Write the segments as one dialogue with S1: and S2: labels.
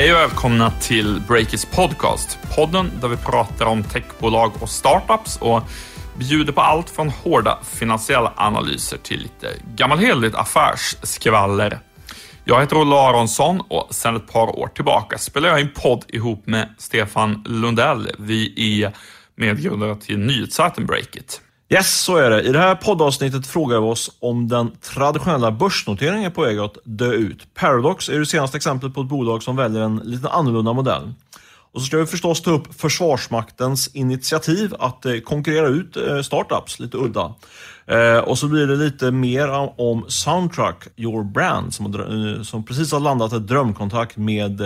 S1: Hej och välkomna till Breakits podcast. Podden där vi pratar om techbolag och startups och bjuder på allt från hårda finansiella analyser till lite gammalhederligt affärsskvaller. Jag heter Olle Aronsson och sedan ett par år tillbaka spelar jag en podd ihop med Stefan Lundell. Vi är medgrundare till nyhetssajten Breakit.
S2: Yes, så är det. I det här poddavsnittet frågar vi oss om den traditionella börsnoteringen är på väg att dö ut. Paradox är det senaste exemplet på ett bolag som väljer en lite annorlunda modell. Och så ska vi förstås ta upp Försvarsmaktens initiativ att eh, konkurrera ut eh, startups, lite udda. Eh, och så blir det lite mer om Soundtrack, Your Brand, som, som precis har landat ett drömkontakt med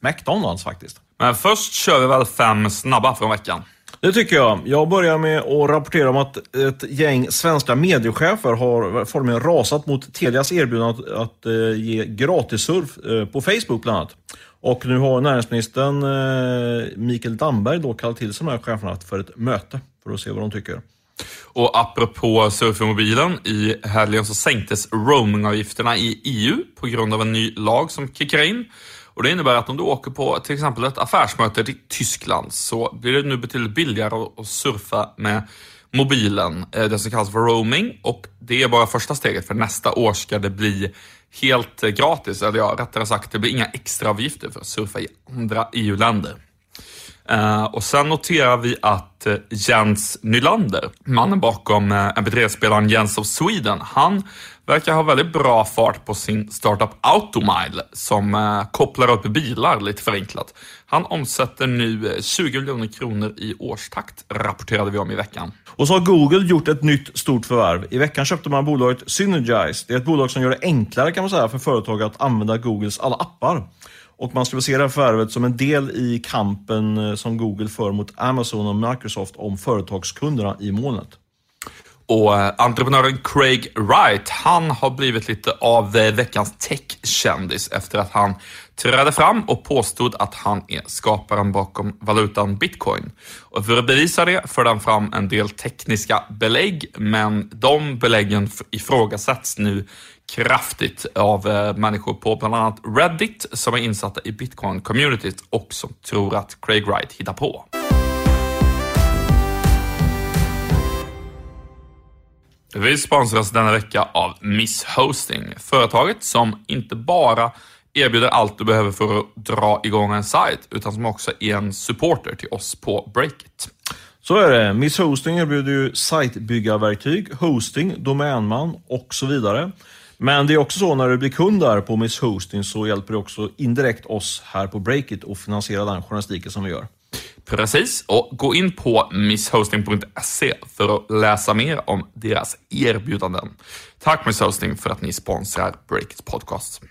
S2: McDonalds faktiskt.
S1: Men först kör vi väl fem snabba från veckan.
S2: Det tycker jag. Jag börjar med att rapportera om att ett gäng svenska mediechefer har formligen rasat mot Telias erbjudande att, att eh, ge gratissurf eh, på Facebook bland annat. Och nu har näringsministern eh, Mikael Damberg då kallat till sig de här cheferna för ett möte för att se vad de tycker.
S1: Och apropå surfmobilen, i helgen så sänktes roamingavgifterna i EU på grund av en ny lag som kickar in. Och Det innebär att om du åker på till exempel ett affärsmöte i Tyskland så blir det nu betydligt billigare att surfa med mobilen, eh, det som kallas för roaming. Och det är bara första steget, för nästa år ska det bli helt eh, gratis. Eller ja, rättare sagt, det blir inga extra avgifter för att surfa i andra EU-länder. Uh, och sen noterar vi att Jens Nylander, mannen bakom uh, mp3-spelaren Jens of Sweden, han verkar ha väldigt bra fart på sin startup Automile som eh, kopplar upp bilar lite förenklat. Han omsätter nu eh, 20 miljoner kronor i årstakt, rapporterade vi om i veckan.
S2: Och så har Google gjort ett nytt stort förvärv. I veckan köpte man bolaget Synergize. Det är ett bolag som gör det enklare kan man säga för företag att använda Googles alla appar. Och man skulle se det här förvärvet som en del i kampen eh, som Google för mot Amazon och Microsoft om företagskunderna i molnet.
S1: Och eh, entreprenören Craig Wright, han har blivit lite av eh, veckans tech-kändis efter att han trädde fram och påstod att han är skaparen bakom valutan bitcoin. Och för att bevisa det förde han fram en del tekniska belägg, men de beläggen ifrågasätts nu kraftigt av eh, människor på bland annat Reddit som är insatta i bitcoin-communityt och som tror att Craig Wright hittar på. Vi sponsras denna vecka av Miss Hosting, företaget som inte bara erbjuder allt du behöver för att dra igång en sajt, utan som också är en supporter till oss på Breakit.
S2: Så är det. Miss Hosting erbjuder ju sajtbyggarverktyg, hosting, domänman och så vidare. Men det är också så när du blir kund där på Miss Hosting så hjälper det också indirekt oss här på Breakit att finansiera den journalistiken som vi gör.
S1: Precis, och gå in på misshosting.se för att läsa mer om deras erbjudanden. Tack Miss Hosting för att ni sponsrar Breakits podcast.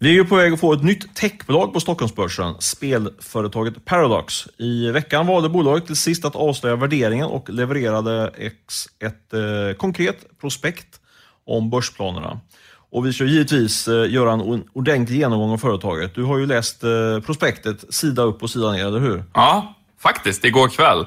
S2: Vi är ju på väg att få ett nytt techbolag på Stockholmsbörsen, spelföretaget Paradox. I veckan valde bolaget till sist att avslöja värderingen och levererade ett eh, konkret prospekt om börsplanerna. Och vi ska givetvis eh, göra en ordentlig genomgång av företaget. Du har ju läst eh, prospektet sida upp och sida ner, eller hur?
S1: Ja, faktiskt. Igår kväll.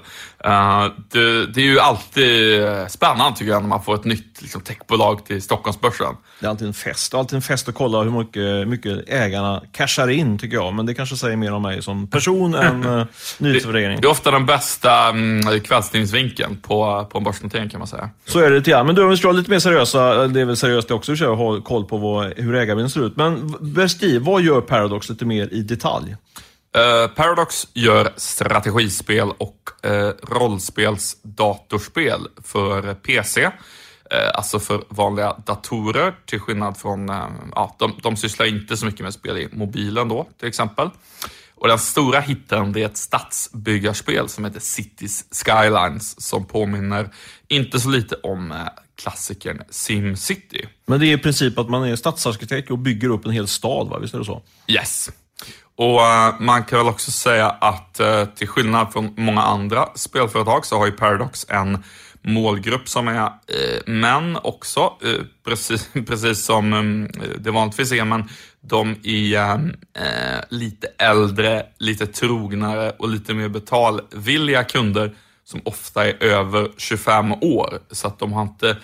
S1: Uh, det, det, är ju alltid spännande tycker jag när man får ett nytt liksom, techbolag till Stockholmsbörsen.
S2: Det är alltid en fest. Alltid en fest att kolla hur mycket, mycket ägarna cashar in, tycker jag. Men det kanske säger mer om mig som person än uh, nyhetsvärdering.
S1: Det, det, är ofta den bästa um, kvällstidningsvinkeln på, på en börsnotering kan man säga.
S2: Så är det lite grann. Men du, om vi ska vara lite mer seriösa, det är väl seriöst det också att ha koll på vad, hur ägarbilden ser ut. Men beskriv, vad gör Paradox lite mer i detalj?
S1: Uh, Paradox gör strategispel och uh, rollspelsdatorspel för PC. Uh, alltså för vanliga datorer, till skillnad från, ja, de, de sysslar inte så mycket med spel i mobilen då, till exempel. Och den stora hitten det är ett stadsbyggarspel som heter Cities Skylines som påminner inte så lite om klassikern SimCity.
S2: Men det är i princip att man är stadsarkitekt och bygger upp en hel stad, va? visst är det så?
S1: Yes. Och uh, man kan väl också säga att uh, till skillnad från många andra spelföretag så har ju Paradox en målgrupp som är uh, män också, precis, precis som um, det vanligtvis är, men de är lite äldre, lite trognare och lite mer betalvilliga kunder som ofta är över 25 år. Så att de har inte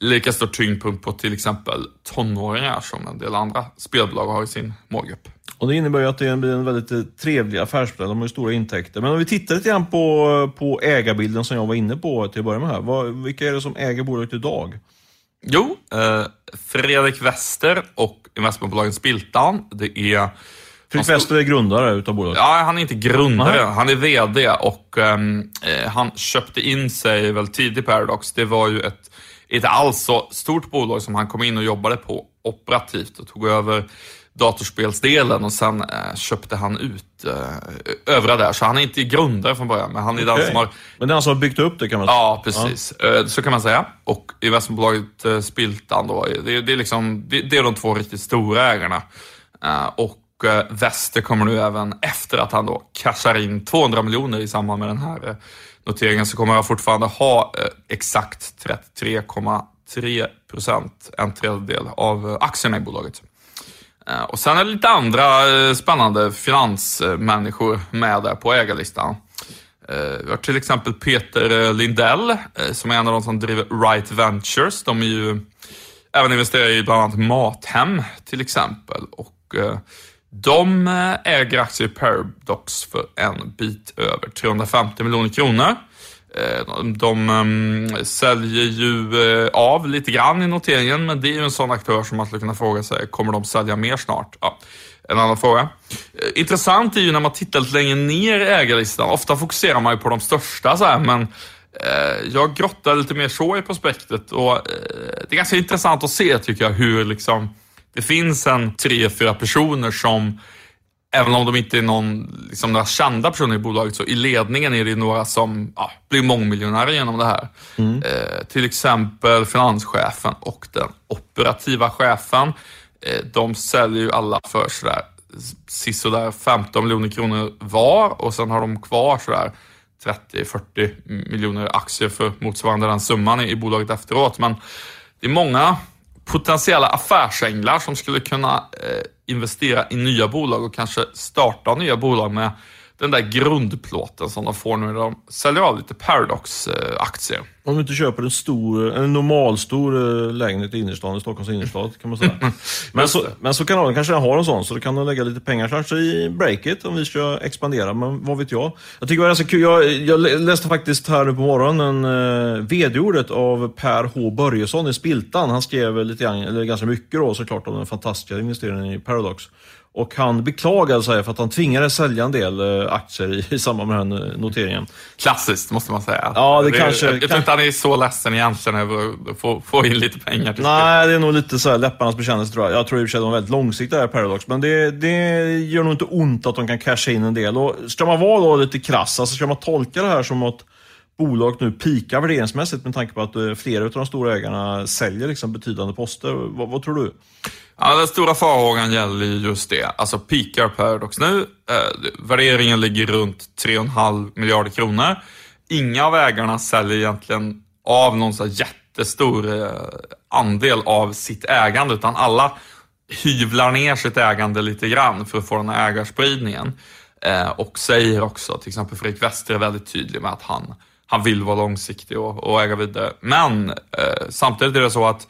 S1: lika stor tyngdpunkt på till exempel tonåringar som en del andra spelbolag har i sin målgrupp.
S2: Och det innebär ju att det blir en väldigt eh, trevlig affärsmodell. De har ju stora intäkter. Men om vi tittar lite grann på, på ägarbilden som jag var inne på till att börja med här. Vad, vilka är det som äger bolaget idag?
S1: Jo, eh, Fredrik Wester och investmentbolaget Spiltan. Det är
S2: Fredrik Wester är grundare utav bolaget?
S1: Ja, han är inte grundare. Han är VD och um, eh, han köpte in sig väl tidigt i Paradox. Det var ju ett inte alls så stort bolag som han kom in och jobbade på operativt och tog över datorspelsdelen och sen eh, köpte han ut eh, övriga där. Så han är inte grundare från början, men han är okay. den som har...
S2: Men den som har byggt upp det kan man
S1: säga? Ja, precis. Ja. Eh, så kan man säga. Och investmentbolaget eh, Spiltan då, det, det, är liksom, det, det, är de två riktigt stora ägarna. Eh, och Väster Wester kommer nu även, efter att han då cashar in 200 miljoner i samband med den här eh, noteringen, så kommer han fortfarande ha eh, exakt 33,3 procent, en tredjedel av aktierna i bolaget. Och sen är det lite andra spännande finansmänniskor med där på ägarlistan. Vi har till exempel Peter Lindell som är en av de som driver Right Ventures. De är ju även investerar i bland annat Mathem till exempel. Och de eh, äger aktier i Paradox för en bit över 350 miljoner kronor. Eh, de ehm, säljer ju eh, av lite grann i noteringen, men det är ju en sån aktör som man skulle kunna fråga sig, kommer de sälja mer snart? Ja, en annan fråga. Intressant är ju när man tittar lite längre ner i ägarlistan, ofta fokuserar man ju på de största så här, men jag grottar lite mer så i prospektet och det är ganska intressant att se tycker jag hur liksom det finns en tre, fyra personer som Även om de inte är någon, liksom några kända personer i bolaget, så i ledningen är det några som ja, blir mångmiljonärer genom det här. Mm. Eh, till exempel finanschefen och den operativa chefen. Eh, de säljer ju alla för sådär sisådär 15 miljoner kronor var och sen har de kvar sådär 30-40 miljoner aktier för motsvarande den summan i, i bolaget efteråt. Men det är många potentiella affärsänglar som skulle kunna eh, investera i nya bolag och kanske starta nya bolag med den där grundplåten som de får nu när de säljer av lite Paradox-aktier.
S2: Om du inte köper en stor, en normalstor eh, lägenhet i innerstan, i Stockholms innerstad kan man säga. men, så, men så kan de kanske har en sån, så då kan de lägga lite pengar kanske i breaket om vi ska expandera, men vad vet jag. Jag tycker det var ganska kul, jag, jag läste faktiskt här nu på morgonen eh, vd-ordet av Per H Börjesson i Spiltan. Han skrev lite grann, eller ganska mycket då såklart om den fantastiska investeringen i Paradox. Och han beklagade sig för att han tvingades sälja en del eh, aktier i, samband med den eh, noteringen.
S1: Klassiskt, måste man säga.
S2: Ja, det, det kanske...
S1: Jag, jag tror inte han är så ledsen egentligen över att få, få in lite pengar.
S2: Till Nej, det är nog lite så här läpparnas bekännelse tror jag. Jag tror i och för sig att de är väldigt långsiktiga här Paradox, men det, det gör nog inte ont att de kan casha in en del. Och ska man vara då lite krass, alltså ska man tolka det här som att bolaget nu pikar värderingsmässigt med tanke på att eh, flera av de stora ägarna säljer liksom betydande poster. Vad, vad tror du?
S1: Ja, den stora farhågan gäller just det. Alltså pikar Paradox nu. Eh, värderingen ligger runt 3,5 miljarder kronor. Inga av ägarna säljer egentligen av någon så jättestor eh, andel av sitt ägande, utan alla hyvlar ner sitt ägande lite grann för att få den här ägarspridningen. Eh, och säger också, till exempel Fredrik Wester är väldigt tydlig med att han, han vill vara långsiktig och, och äga vidare. Men eh, samtidigt är det så att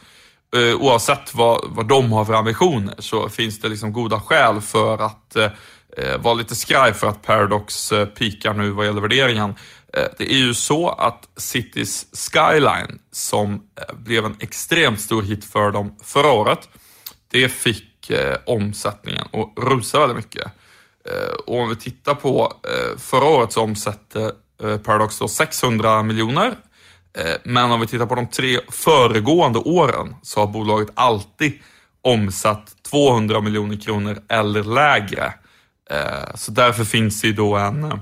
S1: eh, oavsett vad, vad de har för ambitioner så finns det liksom goda skäl för att eh, eh, vara lite skraj för att Paradox eh, pikar nu vad gäller värderingen. Eh, det är ju så att Cities Skyline, som eh, blev en extremt stor hit för dem förra året, det fick eh, omsättningen att rusa väldigt mycket. och om vi tittar på förra året så Eh, Paradox då 600 miljoner eh, men om vi tittar på de tre föregående åren så har bolaget alltid omsatt 200 miljoner kronor eller lägre. Eh, så därför finns det ju då en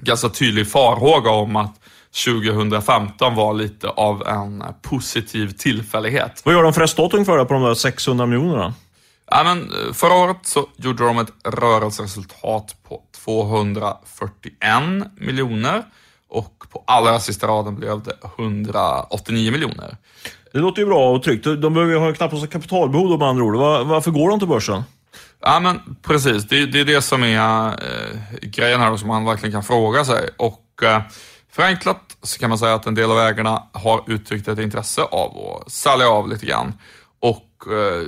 S1: ganska tydlig farhåga om att 2015 var lite av en positiv tillfällighet.
S2: Vad gör de för resultat ungefär på de där 600 miljonerna?
S1: Ja, men förra året så gjorde de ett rörelseresultat på 241 miljoner och på allra sista raden blev det 189 miljoner.
S2: Det låter ju bra och tryggt. De behöver ju ha knappast kapitalbehov med andra ord. Var, varför går de till börsen?
S1: Ja, men precis. Det, det är det som är eh, grejen här som man verkligen kan fråga sig. Och eh, Förenklat så kan man säga att en del av ägarna har uttryckt ett intresse av att sälja av lite grann. Och eh,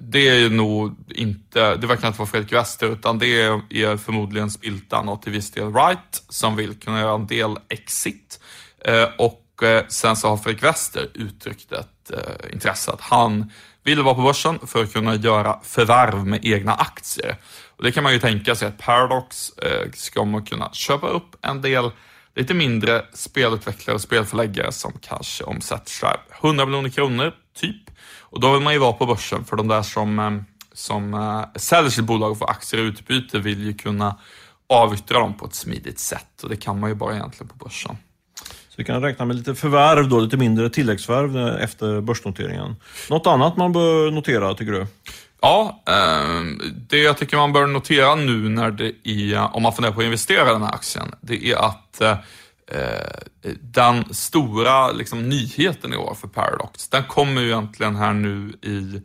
S1: det är nog inte, det verkar inte vara Fredrik Wester, utan det är förmodligen Spiltan och till viss del Wright som vill kunna göra en del exit. Eh, och eh, sen så har Fredrik Wester uttryckt ett eh, intresse att han vill vara på börsen för att kunna göra förvärv med egna aktier. Och det kan man ju tänka sig att Paradox eh, ska man kunna köpa upp en del lite mindre spelutvecklare och spelförläggare som kanske omsätter 100 miljoner kronor, typ. Och då vill man ju vara på börsen, för de där som, eh, som uh, säljer sitt bolag och får aktier i utbyte vill ju kunna avyttra dem på ett smidigt sätt. Och det kan man ju bara egentligen på börsen.
S2: Så vi kan räkna med lite förvärv då, lite mindre tilläggsförvärv eh, efter börsnoteringen. Något annat man bör notera, tycker du?
S1: Ja, det jag tycker man bör notera nu när det är, om man funderar på att investera i den här aktien, det är att Eh, Eh, den stora liksom, nyheten i år för Paradox, den kommer ju egentligen här nu i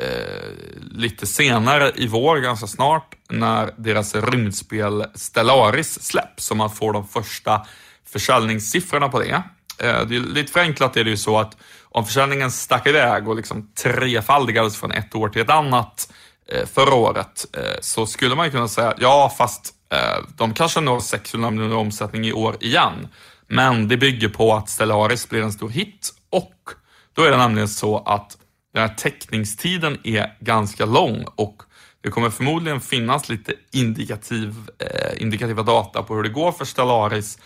S1: eh, lite senare i vår, ganska snart, när deras rymdspel Stellaris släpps, så man får de första försäljningssiffrorna på det. Eh, det är lite förenklat är det ju så att om försäljningen stack iväg och liksom trefaldigades från ett år till ett annat eh, förra året, eh, så skulle man ju kunna säga, ja fast Eh, de kanske når 600 miljoner omsättning i år igen, men det bygger på att Stellaris blir en stor hit och då är det nämligen så att den här teckningstiden är ganska lång och det kommer förmodligen finnas lite indikativ, eh, indikativa data på hur det går för Stellaris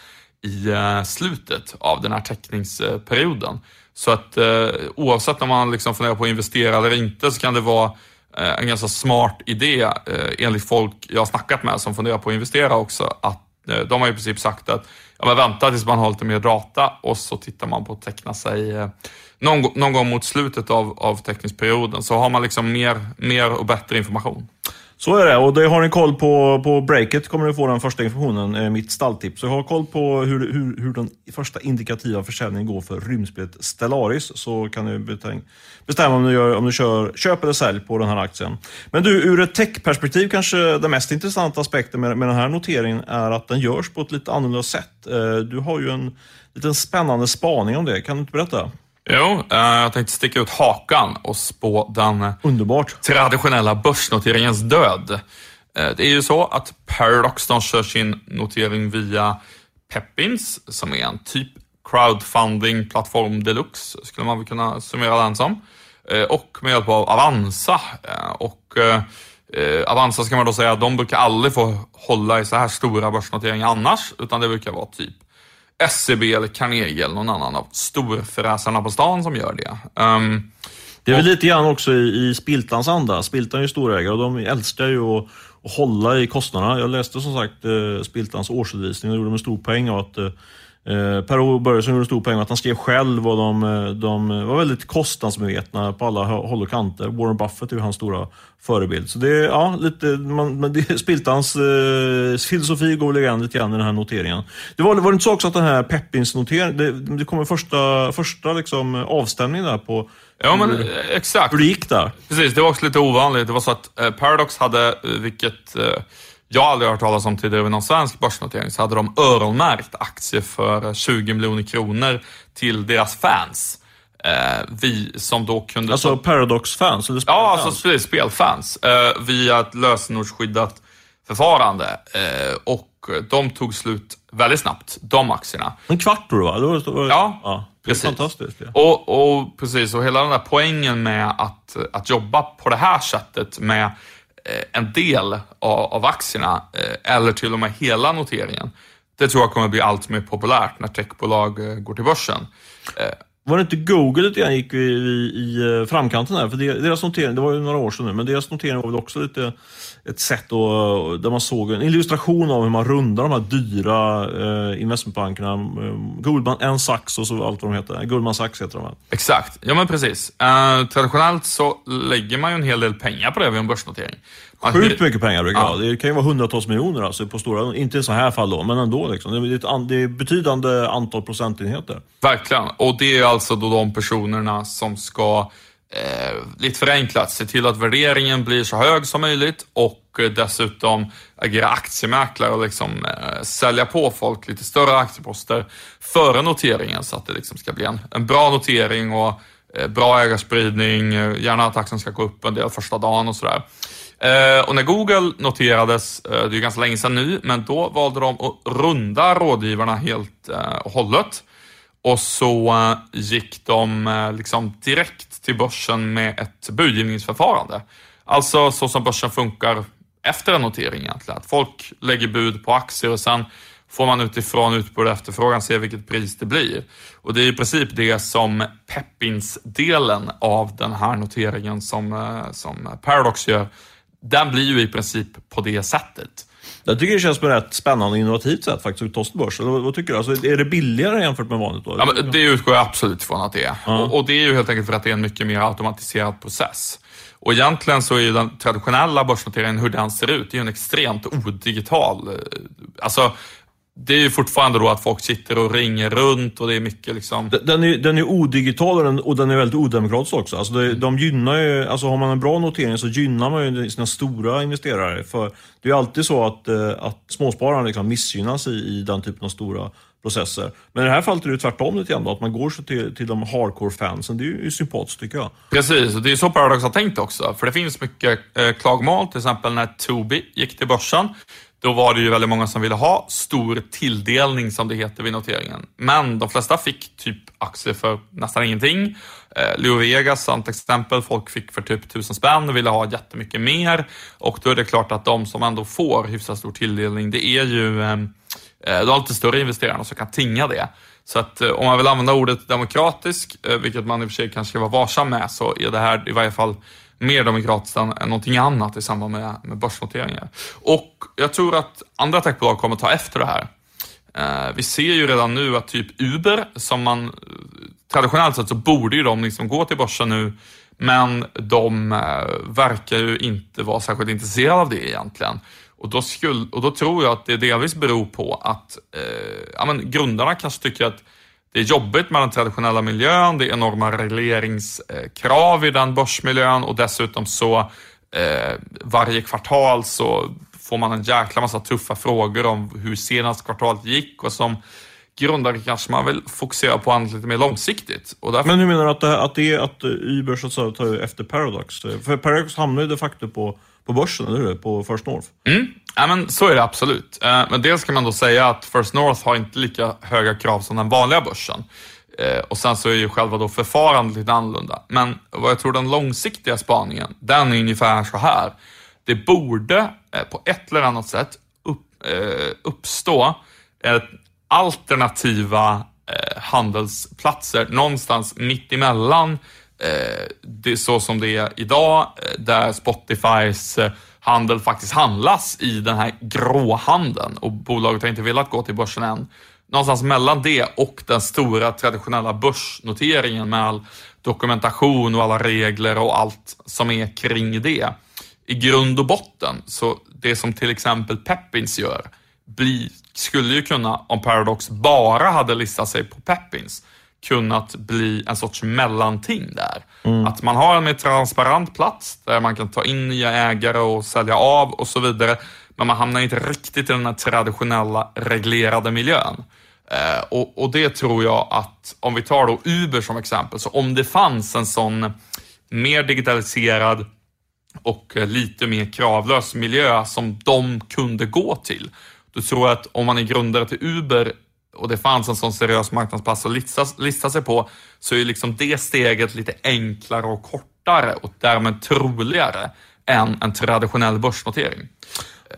S1: i eh, slutet av den här teckningsperioden. Så att eh, oavsett om man liksom funderar på att investera eller inte så kan det vara Eh, en ganska smart idé eh, enligt folk jag har snackat med som funderar på att investera också. Att eh, de har i princip sagt att ja, men vänta tills man har lite mer data och så tittar man på att teckna sig någon, någon gång mot slutet av, av teckningsperioden så har man liksom mer, mer och bättre information.
S2: Så är det, och det har ni koll på på breaket kommer du få den första informationen, eh, mitt stalltips. Så har koll på hur, hur, hur den första indikativa försäljningen går för rymdspelet Stellaris, så kan du bestämma om du, gör, om du kör köp eller sälj på den här aktien. Men du, ur ett techperspektiv kanske den mest intressanta aspekten med, med den här noteringen är att den görs på ett lite annorlunda sätt. Eh, du har ju en liten spännande spaning om det, kan du inte berätta?
S1: Jo, eh, jag tänkte sticka ut hakan och spå den
S2: Underbart.
S1: traditionella börsnoteringens död. Eh, det är ju så att Paradox de kör sin notering via Peppins, som är en typ crowdfunding-plattform deluxe, skulle man väl kunna summera den som. Eh, och med hjälp av Avanza. Och Avanza ska man då säga, de brukar aldrig få hålla i så här stora börsnoteringar annars, utan det brukar vara typ SEB eller Carnegie eller någon annan av storfräsarna på stan som gör det. Um,
S2: det är väl lite grann också i, i Spiltans anda. Spiltan är ju storägare och de älskar ju att, att hålla i kostnaderna. Jag läste som sagt eh, Spiltans årsredovisning och gjorde en stor poäng av att eh, Eh, Per-Ove Börjesson gjorde stor poäng att han skrev själv och de, eh, de var väldigt kostnadsmedvetna på alla håll och kanter. Warren Buffett är ju hans stora förebild. Så det är ja, lite, man, man, det, Spiltans eh, filosofi går väl igen lite grann i den här noteringen. Det var, var det inte så också att den här Peppins noteringen, det, det kommer första, första liksom avstämningen där på
S1: Ja, men hur, exakt.
S2: Hur det gick där.
S1: Precis, det var också lite ovanligt. Det var så att eh, Paradox hade, vilket eh, jag har aldrig hört talas om tidigare vid någon svensk börsnotering, så hade de öronmärkt aktier för 20 miljoner kronor till deras fans. Eh, vi som då kunde...
S2: Alltså Paradox-fans?
S1: Ja, alltså spelfans. Eh, via ett lösenordsskyddat förfarande. Eh, och de tog slut väldigt snabbt, de aktierna.
S2: En kvart tror du va? Det var,
S1: ja, ja, precis.
S2: fantastiskt.
S1: Ja. Och, och, precis, och hela den där poängen med att, att jobba på det här sättet med Eh, Eh, en del av, av aktierna eh, eller till och med hela noteringen. Det tror jag kommer bli allt mer populärt när techbolag eh, går till börsen.
S2: Var det inte Google lite grann gick i, i, i eh, framkanten här? För deras notering, det var ju några år sedan nu, men deras notering var väl också lite ett sätt då, där man såg en illustration av hur man rundar de här dyra eh, investmentbankerna. Eh, Goldman Sachs och så allt vad de heter. Goldman Sachs heter de. Här.
S1: Exakt, ja men precis. Eh, traditionellt så lägger man ju en hel del pengar på det vid en börsnotering.
S2: Sjukt mycket pengar brukar ja. Det kan ju vara hundratals miljoner alltså på stora, inte i så här fall då, men ändå. Liksom. Det, är ett, det är betydande antal procentenheter.
S1: Verkligen, och det är alltså då de personerna som ska, eh, lite förenklat, se till att värderingen blir så hög som möjligt och dessutom agera aktiemäklare och liksom, eh, sälja på folk lite större aktieposter före noteringen så att det liksom ska bli en, en bra notering och eh, bra ägarspridning, eh, gärna att aktien ska gå upp en del första dagen och sådär. Eh, och när Google noterades, eh, det är ju ganska länge sedan nu, men då valde de att runda rådgivarna helt eh, och hållet. Och så gick de liksom direkt till börsen med ett budgivningsförfarande. Alltså så som börsen funkar efter en notering egentligen. Att folk lägger bud på aktier och sen får man utifrån utbud och efterfrågan se vilket pris det blir. Och det är i princip det som Peppins-delen av den här noteringen som, som Paradox gör, den blir ju i princip på det sättet.
S2: Jag tycker det känns som ett rätt spännande och innovativt sätt faktiskt att ta sig till börsen. Vad, tycker du? Alltså, är det billigare jämfört med vanligt? Då?
S1: Ja, det utgår jag absolut från att det är. Ja. Och, och, det är ju helt enkelt för att det är en mycket mer automatiserad process. Och egentligen så är ju den traditionella börsnoteringen, hur den ser ut, det är ju en extremt odigital... Eh, alltså, det är ju fortfarande då att folk sitter och ringer runt och det är mycket liksom...
S2: Den är, den är odigital och den, och den är väldigt odemokratisk också. Alltså det, de gynnar ju, alltså har man en bra notering så gynnar man ju sina stora investerare. För det är ju alltid så att, eh, att småspararna liksom missgynnas i, i den typen av stora processer. Men i det här fallet är det tvärtom lite grann då, att man går så till, till de hardcore-fansen. Det är ju sympatiskt tycker jag.
S1: Precis, och det är så Paradox har tänkt också. För det finns mycket eh, klagomål, till exempel när Tobi gick till börsen. Då var det ju väldigt många som ville ha stor tilldelning som det heter vid noteringen. Men de flesta fick typ aktier för nästan ingenting. Eh, Leo Vegas, sant exempel, folk fick för typ tusen spänn och ville ha jättemycket mer. Och då är det klart att de som ändå får hyfsat stor tilldelning, det är ju eh, Eh, du har lite större investerare som kan tinga det. Så att eh, om man vill använda ordet demokratisk, eh, vilket man i och för sig kanske ska vara varsam med, så är det här i varje fall mer demokratiskt än, någonting annat i samband med, med börsnoteringar. Och jag tror att andra techbolag kommer ta efter det här. Vi ser ju redan nu att typ Uber, som man traditionellt sett så borde ju de liksom gå till börsen nu, men de verkar ju inte vara särskilt intresserade av det egentligen. Och då, skulle, och då tror jag att det delvis beror på att eh, ja, men grundarna kanske tycker att det är jobbigt med den traditionella miljön, det är enorma regleringskrav i den börsmiljön och dessutom så eh, varje kvartal så får man en jäkla massa tuffa frågor om hur senaste kvartalet gick och som grundare kanske man vill fokusera på annat lite mer långsiktigt.
S2: Därför... Men hur menar du att det, att det är att Uber så att säga tar efter Paradox? För Paradox hamnar ju de facto på på börsen, eller hur? På First North.
S1: Mm. Ja, men så är det absolut. Eh, men dels kan man då säga att First North har inte lika höga krav som den vanliga börsen. Eh, och sen så är ju själva då förfarandet lite annorlunda. Men vad jag tror den långsiktiga spaningen, den är ungefär så här. Det borde eh, på ett eller annat sätt upp, uppstå alternativa handelsplatser någonstans mitt emellan Eh, det så som det är idag, eh, där Spotifys eh, handel faktiskt handlas i den här gråhandeln och bolaget har inte velat gå till börsen än. Någonstans mellan det och den stora traditionella börsnoteringen med all dokumentation och alla regler och allt som är kring det. I grund och botten, så det som till exempel Peppins gör, bli, skulle ju kunna, om Paradox bara hade listat sig på Peppins, kunnat bli en sorts mellanting där. Mm. Att man har en mer transparent plats där man kan ta in nya ägare och sälja av och så vidare. Men man hamnar inte riktigt i den här traditionella reglerade miljön. Eh, och, och, det tror jag att, om vi tar då Uber som exempel, så om det fanns en sån mer digitaliserad och eh, lite mer kravlös miljö som de kunde gå till, då tror jag att om man är grundare till Uber och det fanns en sån seriös marknadsplats att lista, lista sig på, så är liksom det steget lite enklare och kortare och därmed troligare än en traditionell börsnotering.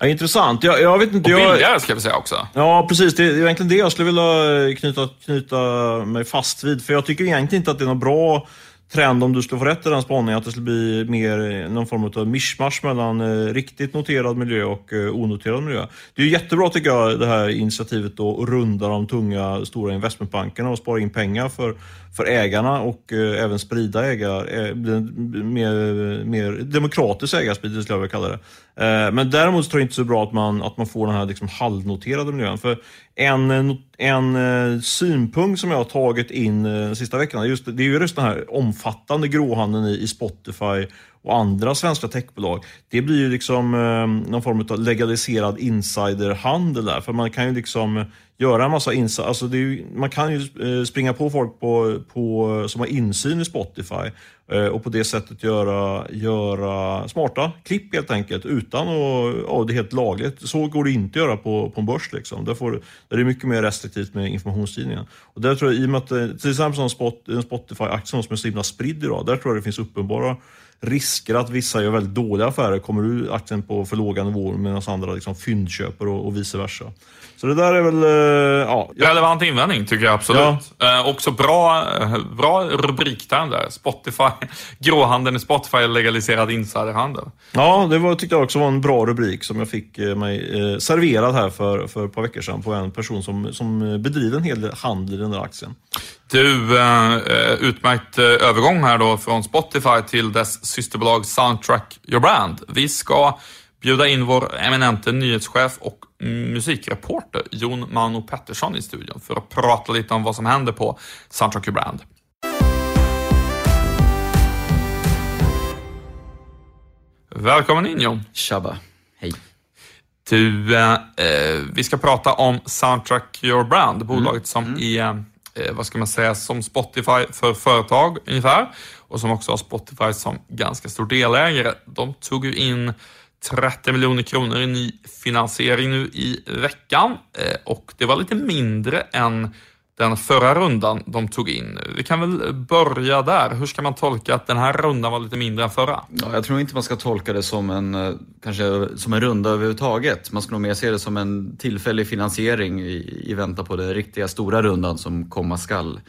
S2: Ja, intressant. Jag, jag vet inte,
S1: och billigare jag... ska vi säga också.
S2: Ja, precis. Det är egentligen det jag skulle vilja knyta, knyta mig fast vid. För jag tycker egentligen inte att det är något bra trend om du skulle få rätt i den spaningen, att det skulle bli mer någon form av mischmasch mellan eh, riktigt noterad miljö och eh, onoterad miljö. Det är jättebra tycker jag, det här initiativet då, att runda de tunga stora investmentbankerna och spara in pengar för, för ägarna och eh, även sprida ägar, eh, mer, mer demokratisk ägarspridning skulle jag vilja kalla det. Eh, men däremot tror jag inte så bra att man, att man får den här liksom halvnoterade miljön. För en, eh, en eh, synpunkt som jag har tagit in eh, de sista veckorna, just, det är ju just den här omfattande gråhandeln i, i Spotify och andra svenska techbolag, det blir ju liksom eh, någon form av legaliserad insiderhandel där. För man kan ju liksom göra en massa insider, alltså ju, man kan ju eh, springa på folk på, på, som har insyn i Spotify eh, och på det sättet göra, göra smarta klipp helt enkelt utan att, ja det är helt lagligt. Så går det inte att göra på, på en börs liksom. Där, får, där är det mycket mer restriktivt med informationsgivningen. Och där tror jag, i och med att eh, till exempel en Spotify-aktie som är så himla spridd idag, där tror jag det finns uppenbara risker att vissa gör väldigt dåliga affärer. Kommer du aktien på för låga nivåer medan andra liksom fyndköper och, och vice versa. Så det där är väl... Eh, ja.
S1: Relevant invändning tycker jag absolut. Ja. Eh, också bra, eh, bra rubrikterm där. Spotify, gråhandeln i Spotify legaliserad insiderhandel.
S2: Ja, det var, tyckte jag också var en bra rubrik som jag fick eh, mig eh, serverad här för, för ett par veckor sedan på en person som, som bedriver en hel del handel i den där aktien.
S1: Du, eh, utmärkt övergång här då från Spotify till dess systerbolag Soundtrack Your Brand. Vi ska bjuda in vår eminente nyhetschef och musikreporter Jon Mano Pettersson i studion för att prata lite om vad som händer på Soundtrack Your Brand. Välkommen in Jon.
S3: Tjaba. Hej.
S1: Du, eh, vi ska prata om Soundtrack Your Brand, bolaget mm. som mm. är, eh, Eh, vad ska man säga, som Spotify för företag ungefär och som också har Spotify som ganska stor delägare. De tog ju in 30 miljoner kronor i ny finansiering nu i veckan eh, och det var lite mindre än den förra rundan de tog in. Vi kan väl börja där. Hur ska man tolka att den här rundan var lite mindre än förra?
S3: Ja, jag tror inte man ska tolka det som en, eh, kanske som en runda överhuvudtaget. Man ska nog mer se det som en tillfällig finansiering i, i väntan på den riktiga stora rundan som komma skall.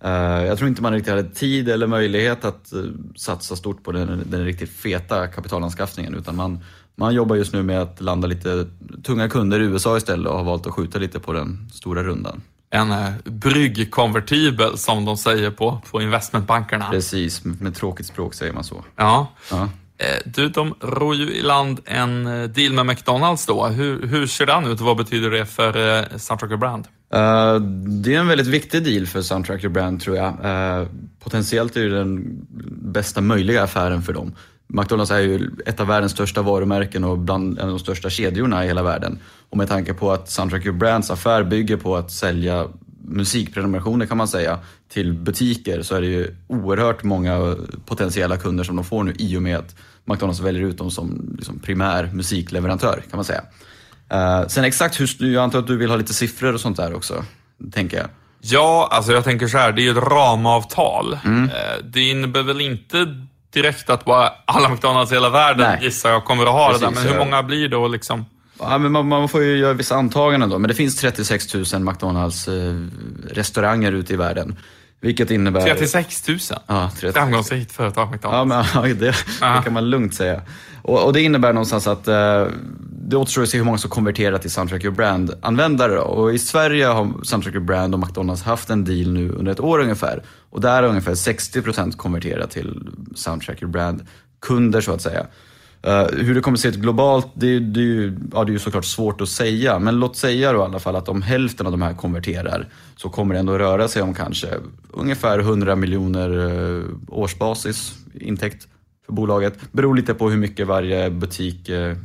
S3: Eh, jag tror inte man riktigt hade tid eller möjlighet att eh, satsa stort på den, den riktigt feta kapitalanskaffningen utan man man jobbar just nu med att landa lite tunga kunder i USA istället och har valt att skjuta lite på den stora rundan.
S1: En eh, bryggkonvertibel som de säger på, på investmentbankerna.
S3: Precis, med tråkigt språk säger man så.
S1: Ja. ja. Eh, du, de ror ju i land en eh, deal med McDonalds då. Hur, hur ser den ut och vad betyder det för Soundtracker Brand?
S3: Uh, det är en väldigt viktig deal för Soundtracker Brand tror jag. Uh, potentiellt är det den bästa möjliga affären för dem. McDonalds är ju ett av världens största varumärken och bland en av de största kedjorna i hela världen. Och med tanke på att Soundtrack Your Brands affär bygger på att sälja musikprenumerationer kan man säga till butiker så är det ju oerhört många potentiella kunder som de får nu i och med att McDonalds väljer ut dem som liksom primär musikleverantör kan man säga. Uh, sen exakt hur, jag antar att du vill ha lite siffror och sånt där också, tänker jag.
S1: Ja, alltså jag tänker så här, det är ju ett ramavtal. Mm. Uh, det innebär väl inte direkt att bara alla McDonalds i hela världen Nej. gissar jag kommer att ha Precis, det där. Men hur många blir det liksom?
S3: Ja, men man, man, får ju göra vissa antaganden då. Men det finns 36 000 McDonalds eh, restauranger ute i världen. Vilket innebär...
S1: 36 000?
S3: Ja, 36
S1: Framgångsrikt företag
S3: McDonalds. Ja, men, ja, det, det, kan man lugnt säga. Och, och det innebär någonstans att eh, det återstår att se hur många som konverterar till Soundtrack Your Brand-användare. Och i Sverige har Soundtrack Your Brand och McDonalds haft en deal nu under ett år ungefär. Och där har ungefär 60% konverterat till Soundtrack Your Brand-kunder så att säga. Uh, hur det kommer att se ut globalt, det, det, ja, det är ju såklart svårt att säga. Men låt säga då i alla fall att om hälften av de här konverterar så kommer det ändå röra sig om kanske ungefär 100 miljoner uh, årsbasis intäkt för bolaget. Beror lite på hur mycket varje butik uh,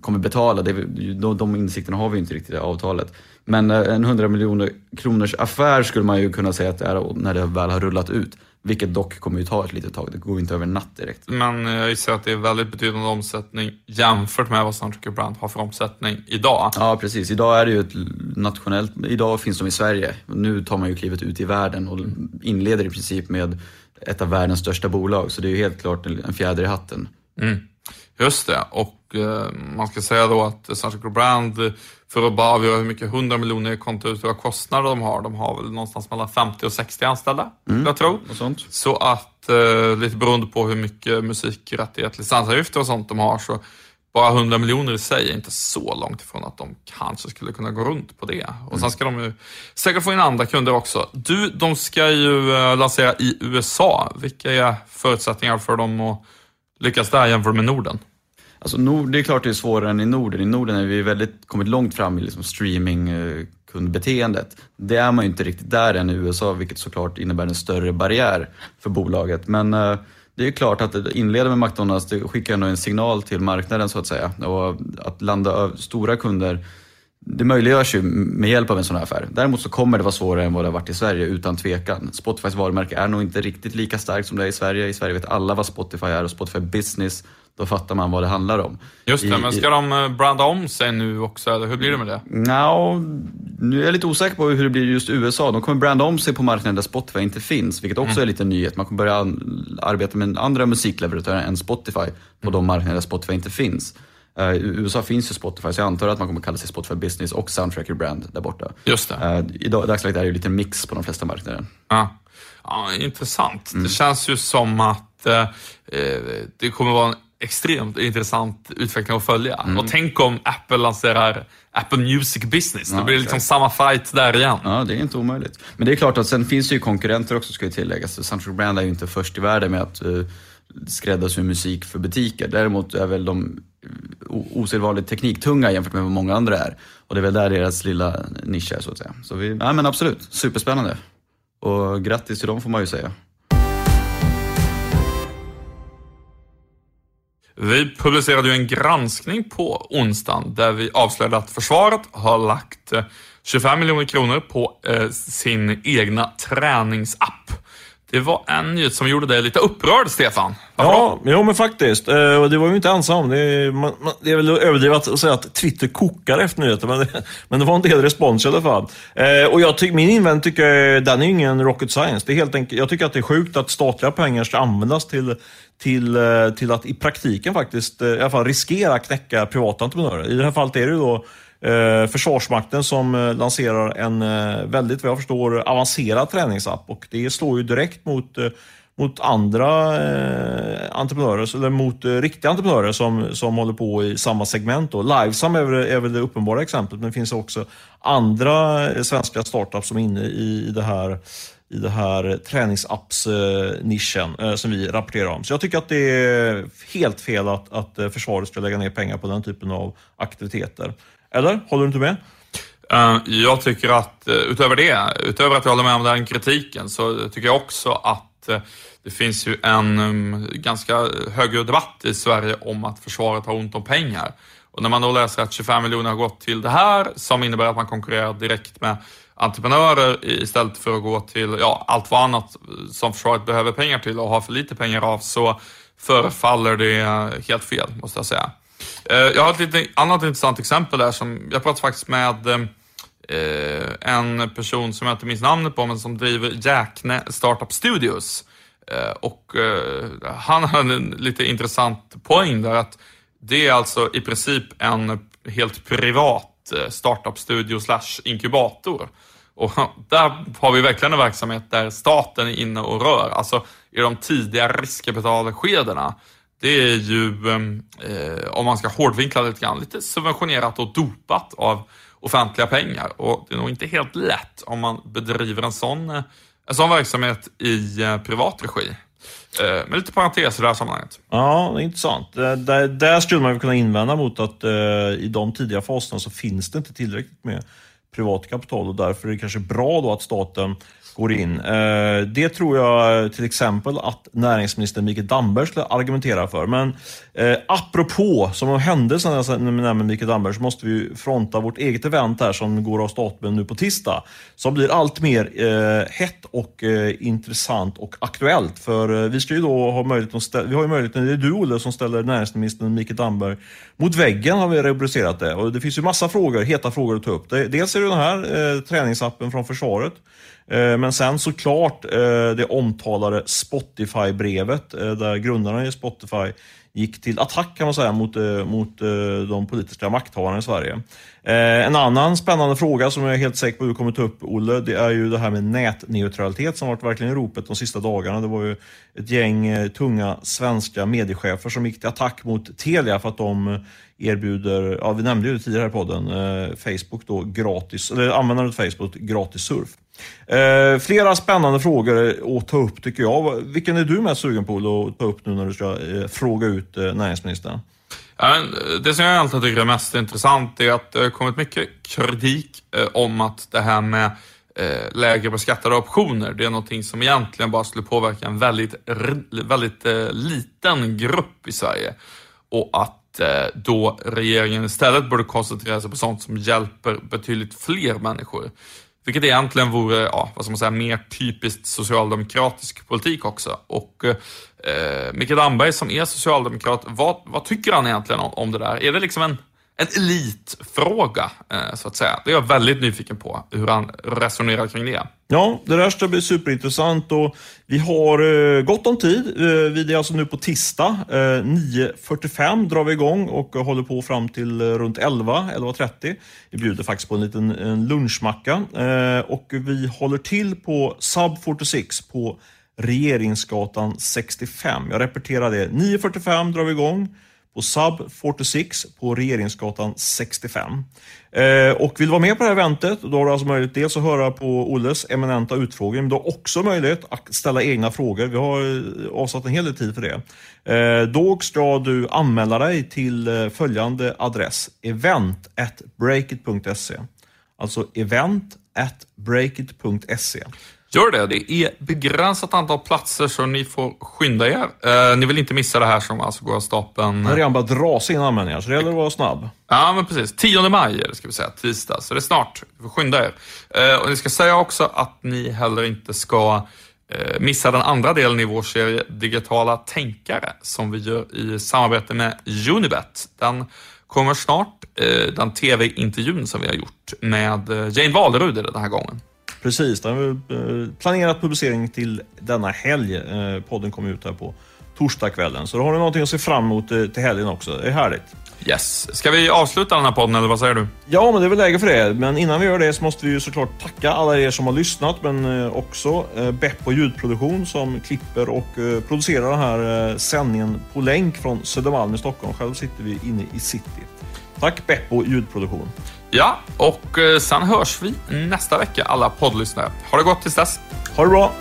S3: kommer betala. Det, de, de insikterna har vi inte riktigt i avtalet. Men en 100 miljoner kronors affär skulle man ju kunna säga att det är när det väl har rullat ut. Vilket dock kommer ju ta ett litet tag, det går inte över en natt direkt.
S1: Men jag gissar att det är väldigt betydande omsättning jämfört med vad Soundtrack Brand har för omsättning idag.
S3: Ja precis, idag är det ju ett nationellt, idag finns de i Sverige. Nu tar man ju klivet ut i världen och inleder i princip med ett av världens största bolag. Så det är ju helt klart en fjäder i hatten.
S1: Mm. Just det, och eh, man ska säga då att Soundtrack Brand för att bara avgöra hur mycket 100 miljoner i konto ut och kostnader de har. De har väl någonstans mellan 50 och 60 anställda, mm, jag tror. Så att eh, lite beroende på hur mycket musikrättighet, licensavgifter och sånt de har så bara 100 miljoner i sig är inte så långt ifrån att de kanske skulle kunna gå runt på det. Och mm. sen ska de ju säkert få in andra kunder också. Du, de ska ju eh, lansera i USA. Vilka är förutsättningar för dem att lyckas där jämfört med Norden?
S3: Alltså, Nord, det är klart det är svårare än i Norden. I Norden har vi väldigt kommit långt fram i liksom streamingkundbeteendet. Eh, det är man ju inte riktigt där än i USA, vilket såklart innebär en större barriär för bolaget. Men eh, Det är klart att inleda med McDonalds, det skickar ändå en signal till marknaden så att säga. Och att landa stora kunder, det möjliggörs ju med hjälp av en sån här affär. Däremot så kommer det vara svårare än vad det har varit i Sverige, utan tvekan. Spotifys varumärke är nog inte riktigt lika starkt som det är i Sverige. I Sverige vet alla vad Spotify är och Spotify Business då fattar man vad det handlar om.
S1: Just det, I, men ska de eh, branda om sig nu också, eller hur blir det med det?
S3: No, nu är jag lite osäker på hur det blir just i USA. De kommer branda om sig på marknaden där Spotify inte finns, vilket också mm. är lite nyhet. Man kommer börja arbeta med andra musikleverantörer än Spotify på mm. de marknader där Spotify inte finns. Uh, I USA finns ju Spotify, så jag antar att man kommer kalla sig Spotify Business och Soundtracker Brand där borta.
S1: Just det.
S3: Uh, I dagsläget är det ju lite mix på de flesta marknader.
S1: Ja, ja intressant. Mm. Det känns ju som att uh, det kommer vara en extremt intressant utveckling att följa. Mm. Och tänk om Apple lanserar Apple Music Business. Ja, det blir liksom samma fight där igen.
S3: Ja, det är inte omöjligt. Men det är klart att sen finns det ju konkurrenter också, ska ju tilläggas. Soundtrack Brand är ju inte först i världen med att uh, skräddarsy musik för butiker. Däremot är väl de osedvanligt tekniktunga jämfört med vad många andra är. Och det är väl där deras lilla nisch är, så att säga. Så vi, ja men absolut, superspännande. Och grattis till dem får man ju säga.
S1: Vi publicerade ju en granskning på onsdagen där vi avslöjade att försvaret har lagt 25 eh, miljoner kronor på eh, sin egna träningsapp. Det var en nyhet som gjorde dig lite upprörd, Stefan.
S2: Varför ja, jo, men faktiskt. Eh, och det var ju inte ensam. Det är, man, det är väl överdrivet att säga att Twitter kokar efter nyheter, men det, men det var en del respons i alla fall. Och jag tyck, min invändning tycker den är ingen rocket science. Det är helt enkelt, jag tycker att det är sjukt att statliga pengar ska användas till till, eh, till att i praktiken faktiskt eh, i alla fall riskera knäcka privata entreprenörer. I det här fallet är det då eh, Försvarsmakten som lanserar en väldigt, vad jag förstår, avancerad träningsapp och det slår ju direkt mot mot andra eh, entreprenörer, eller mot eh, riktiga entreprenörer som, som håller på i samma segment. Då. Livesam är väl, är väl det uppenbara exemplet, men det finns också andra svenska startups som är inne i det här i det här träningsapps-nischen eh, som vi rapporterar om. Så jag tycker att det är helt fel att, att eh, försvaret ska lägga ner pengar på den typen av aktiviteter. Eller? Håller du inte med?
S1: Eh, jag tycker att utöver det, utöver att jag håller med om den kritiken, så tycker jag också att det finns ju en mm, ganska hög debatt i Sverige om att försvaret har ont om pengar. Och när man då läser att 25 miljoner har gått till det här, som innebär att man konkurrerar direkt med entreprenörer istället för att gå till ja, allt vad annat som försvaret behöver pengar till och har för lite pengar av så förefaller det helt fel, måste jag säga. Eh, jag har ett lite annat intressant exempel där som jag pratade faktiskt med eh, en person som jag inte minns namnet på men som driver Jäkne Startup Studios. Eh, och han hade en lite intressant poäng där att det är alltså i princip en helt privat Eh, startup-studio slash inkubator. Och där har vi verkligen en verksamhet där staten är inne och rör. Alltså i de tidiga riskkapitalskedena. Det är ju, eh, eh om man ska hårdvinkla lite grann, lite subventionerat och dopat av offentliga pengar. Och det är nog inte helt lätt om man bedriver en sån, eh, en sån verksamhet i privat regi. Eh, men lite parentes i det här sammanhanget.
S2: Ja, det är intressant. Eh, där, där skulle man kunna invända mot att eh, i de tidiga faserna så finns det inte tillräckligt med privat kapital och därför är det kanske bra då att staten går in. Eh, det tror jag till exempel att näringsminister Mikael Damberg skulle argumentera för. Men eh, apropå, som av händelsen med Mikael Damberg, så måste vi fronta vårt eget event här som går av stapeln nu på tisdag. Som blir allt mer eh, hett och intressant och aktuellt. För vi ska ju då ha möjlighet att ställa, vi har ju möjligheten, det är du Olle som ställer näringsministern Mikael Damberg mot väggen har vi rubricerat det. Och det finns ju massa frågor, heta frågor att ta upp. Dels är det den här träningsappen från försvaret. Eh, men sen såklart eh, det omtalade Spotify-brevet eh, där grundarna i Spotify gick till attack kan man säga mot, mot de politiska makthavarna i Sverige. En annan spännande fråga som jag är helt säker på att du kommer ta upp Olle, det är ju det här med nätneutralitet som varit verkligen i ropet de sista dagarna. Det var ju ett gäng tunga svenska mediechefer som gick till attack mot Telia för att de erbjuder, ja vi nämnde ju det tidigare i podden, Facebook då gratis, eller användandet av Facebook gratis surf. Eh, flera spännande frågor att ta upp tycker jag. Vilken är du mest sugen på att ta upp nu när du ska eh, fråga ut eh, näringsministern?
S1: Ja, det som jag alltid tycker är mest intressant är att det har kommit mycket kritik eh, om att det här med eh, lägre beskattade optioner. Det är någonting som egentligen bara skulle påverka en väldigt, väldigt eh, liten grupp i Sverige. Och att eh, då regeringen istället borde koncentrera sig på sånt som hjälper betydligt fler människor. Vilket egentligen vore, ja, vad ska man säga, mer typiskt socialdemokratisk politik också. Och eh, Mikael Damberg som är socialdemokrat, vad, vad tycker han egentligen om, om det där? Är det liksom en en elitfråga, eh, så att säga. Det är jag väldigt nyfiken på, hur han resonerar kring det.
S2: Ja, det där ska bli superintressant och vi har eh, gott om tid. Eh, vi är alltså nu på tisdag. Eh, 9.45 drar vi igång och håller på fram till runt 11, 11.30. Vi bjuder faktiskt på en liten en lunchmacka och vi håller till på Sub 46 på Regeringsgatan 65. Jag repeterar det. 9.45 drar vi igång på Sub 46 på Regeringsgatan 65. Eh, och vill du vara med på det här eventet, då har du alltså möjlighet dels att höra på Olles eminenta utfrågning, men du har också möjlighet att ställa egna frågor. Vi har eh, avsatt en hel del tid för det. Eh, då ska du anmäla dig till eh, följande adress, event.breakit.se. Alltså event.breakit.se.
S1: Gör det. Det är begränsat antal platser så ni får skynda er. Eh, ni vill inte missa det här som alltså går av stapeln.
S2: Det har redan börjat dras in anmälningar, så det gäller att vara snabb.
S1: Ja, men precis. 10 maj ska vi säga. Tisdag. Så det är snart. Ni får skynda er. Eh, och ni ska säga också att ni heller inte ska eh, missa den andra delen i vår serie Digitala tänkare som vi gör i samarbete med Unibet. Den kommer snart. Eh, den tv-intervjun som vi har gjort med eh, Jane Valerud den här gången.
S2: Precis, det har eh, planerat publicering till denna helg. Eh, podden kommer ut här på torsdagskvällen. Så då har ni någonting att se fram emot eh, till helgen också. Det är härligt.
S1: Yes. Ska vi avsluta den här podden eller vad säger du?
S2: Ja, men det är väl läge för det. Men innan vi gör det så måste vi ju såklart tacka alla er som har lyssnat, men också Beppo ljudproduktion som klipper och producerar den här sändningen på länk från Södermalm i Stockholm. Själv sitter vi inne i city. Tack Beppo ljudproduktion.
S1: Ja, och eh, sen hörs vi nästa vecka alla poddlyssnare. Ha det gott tills dess.
S2: Ha det bra.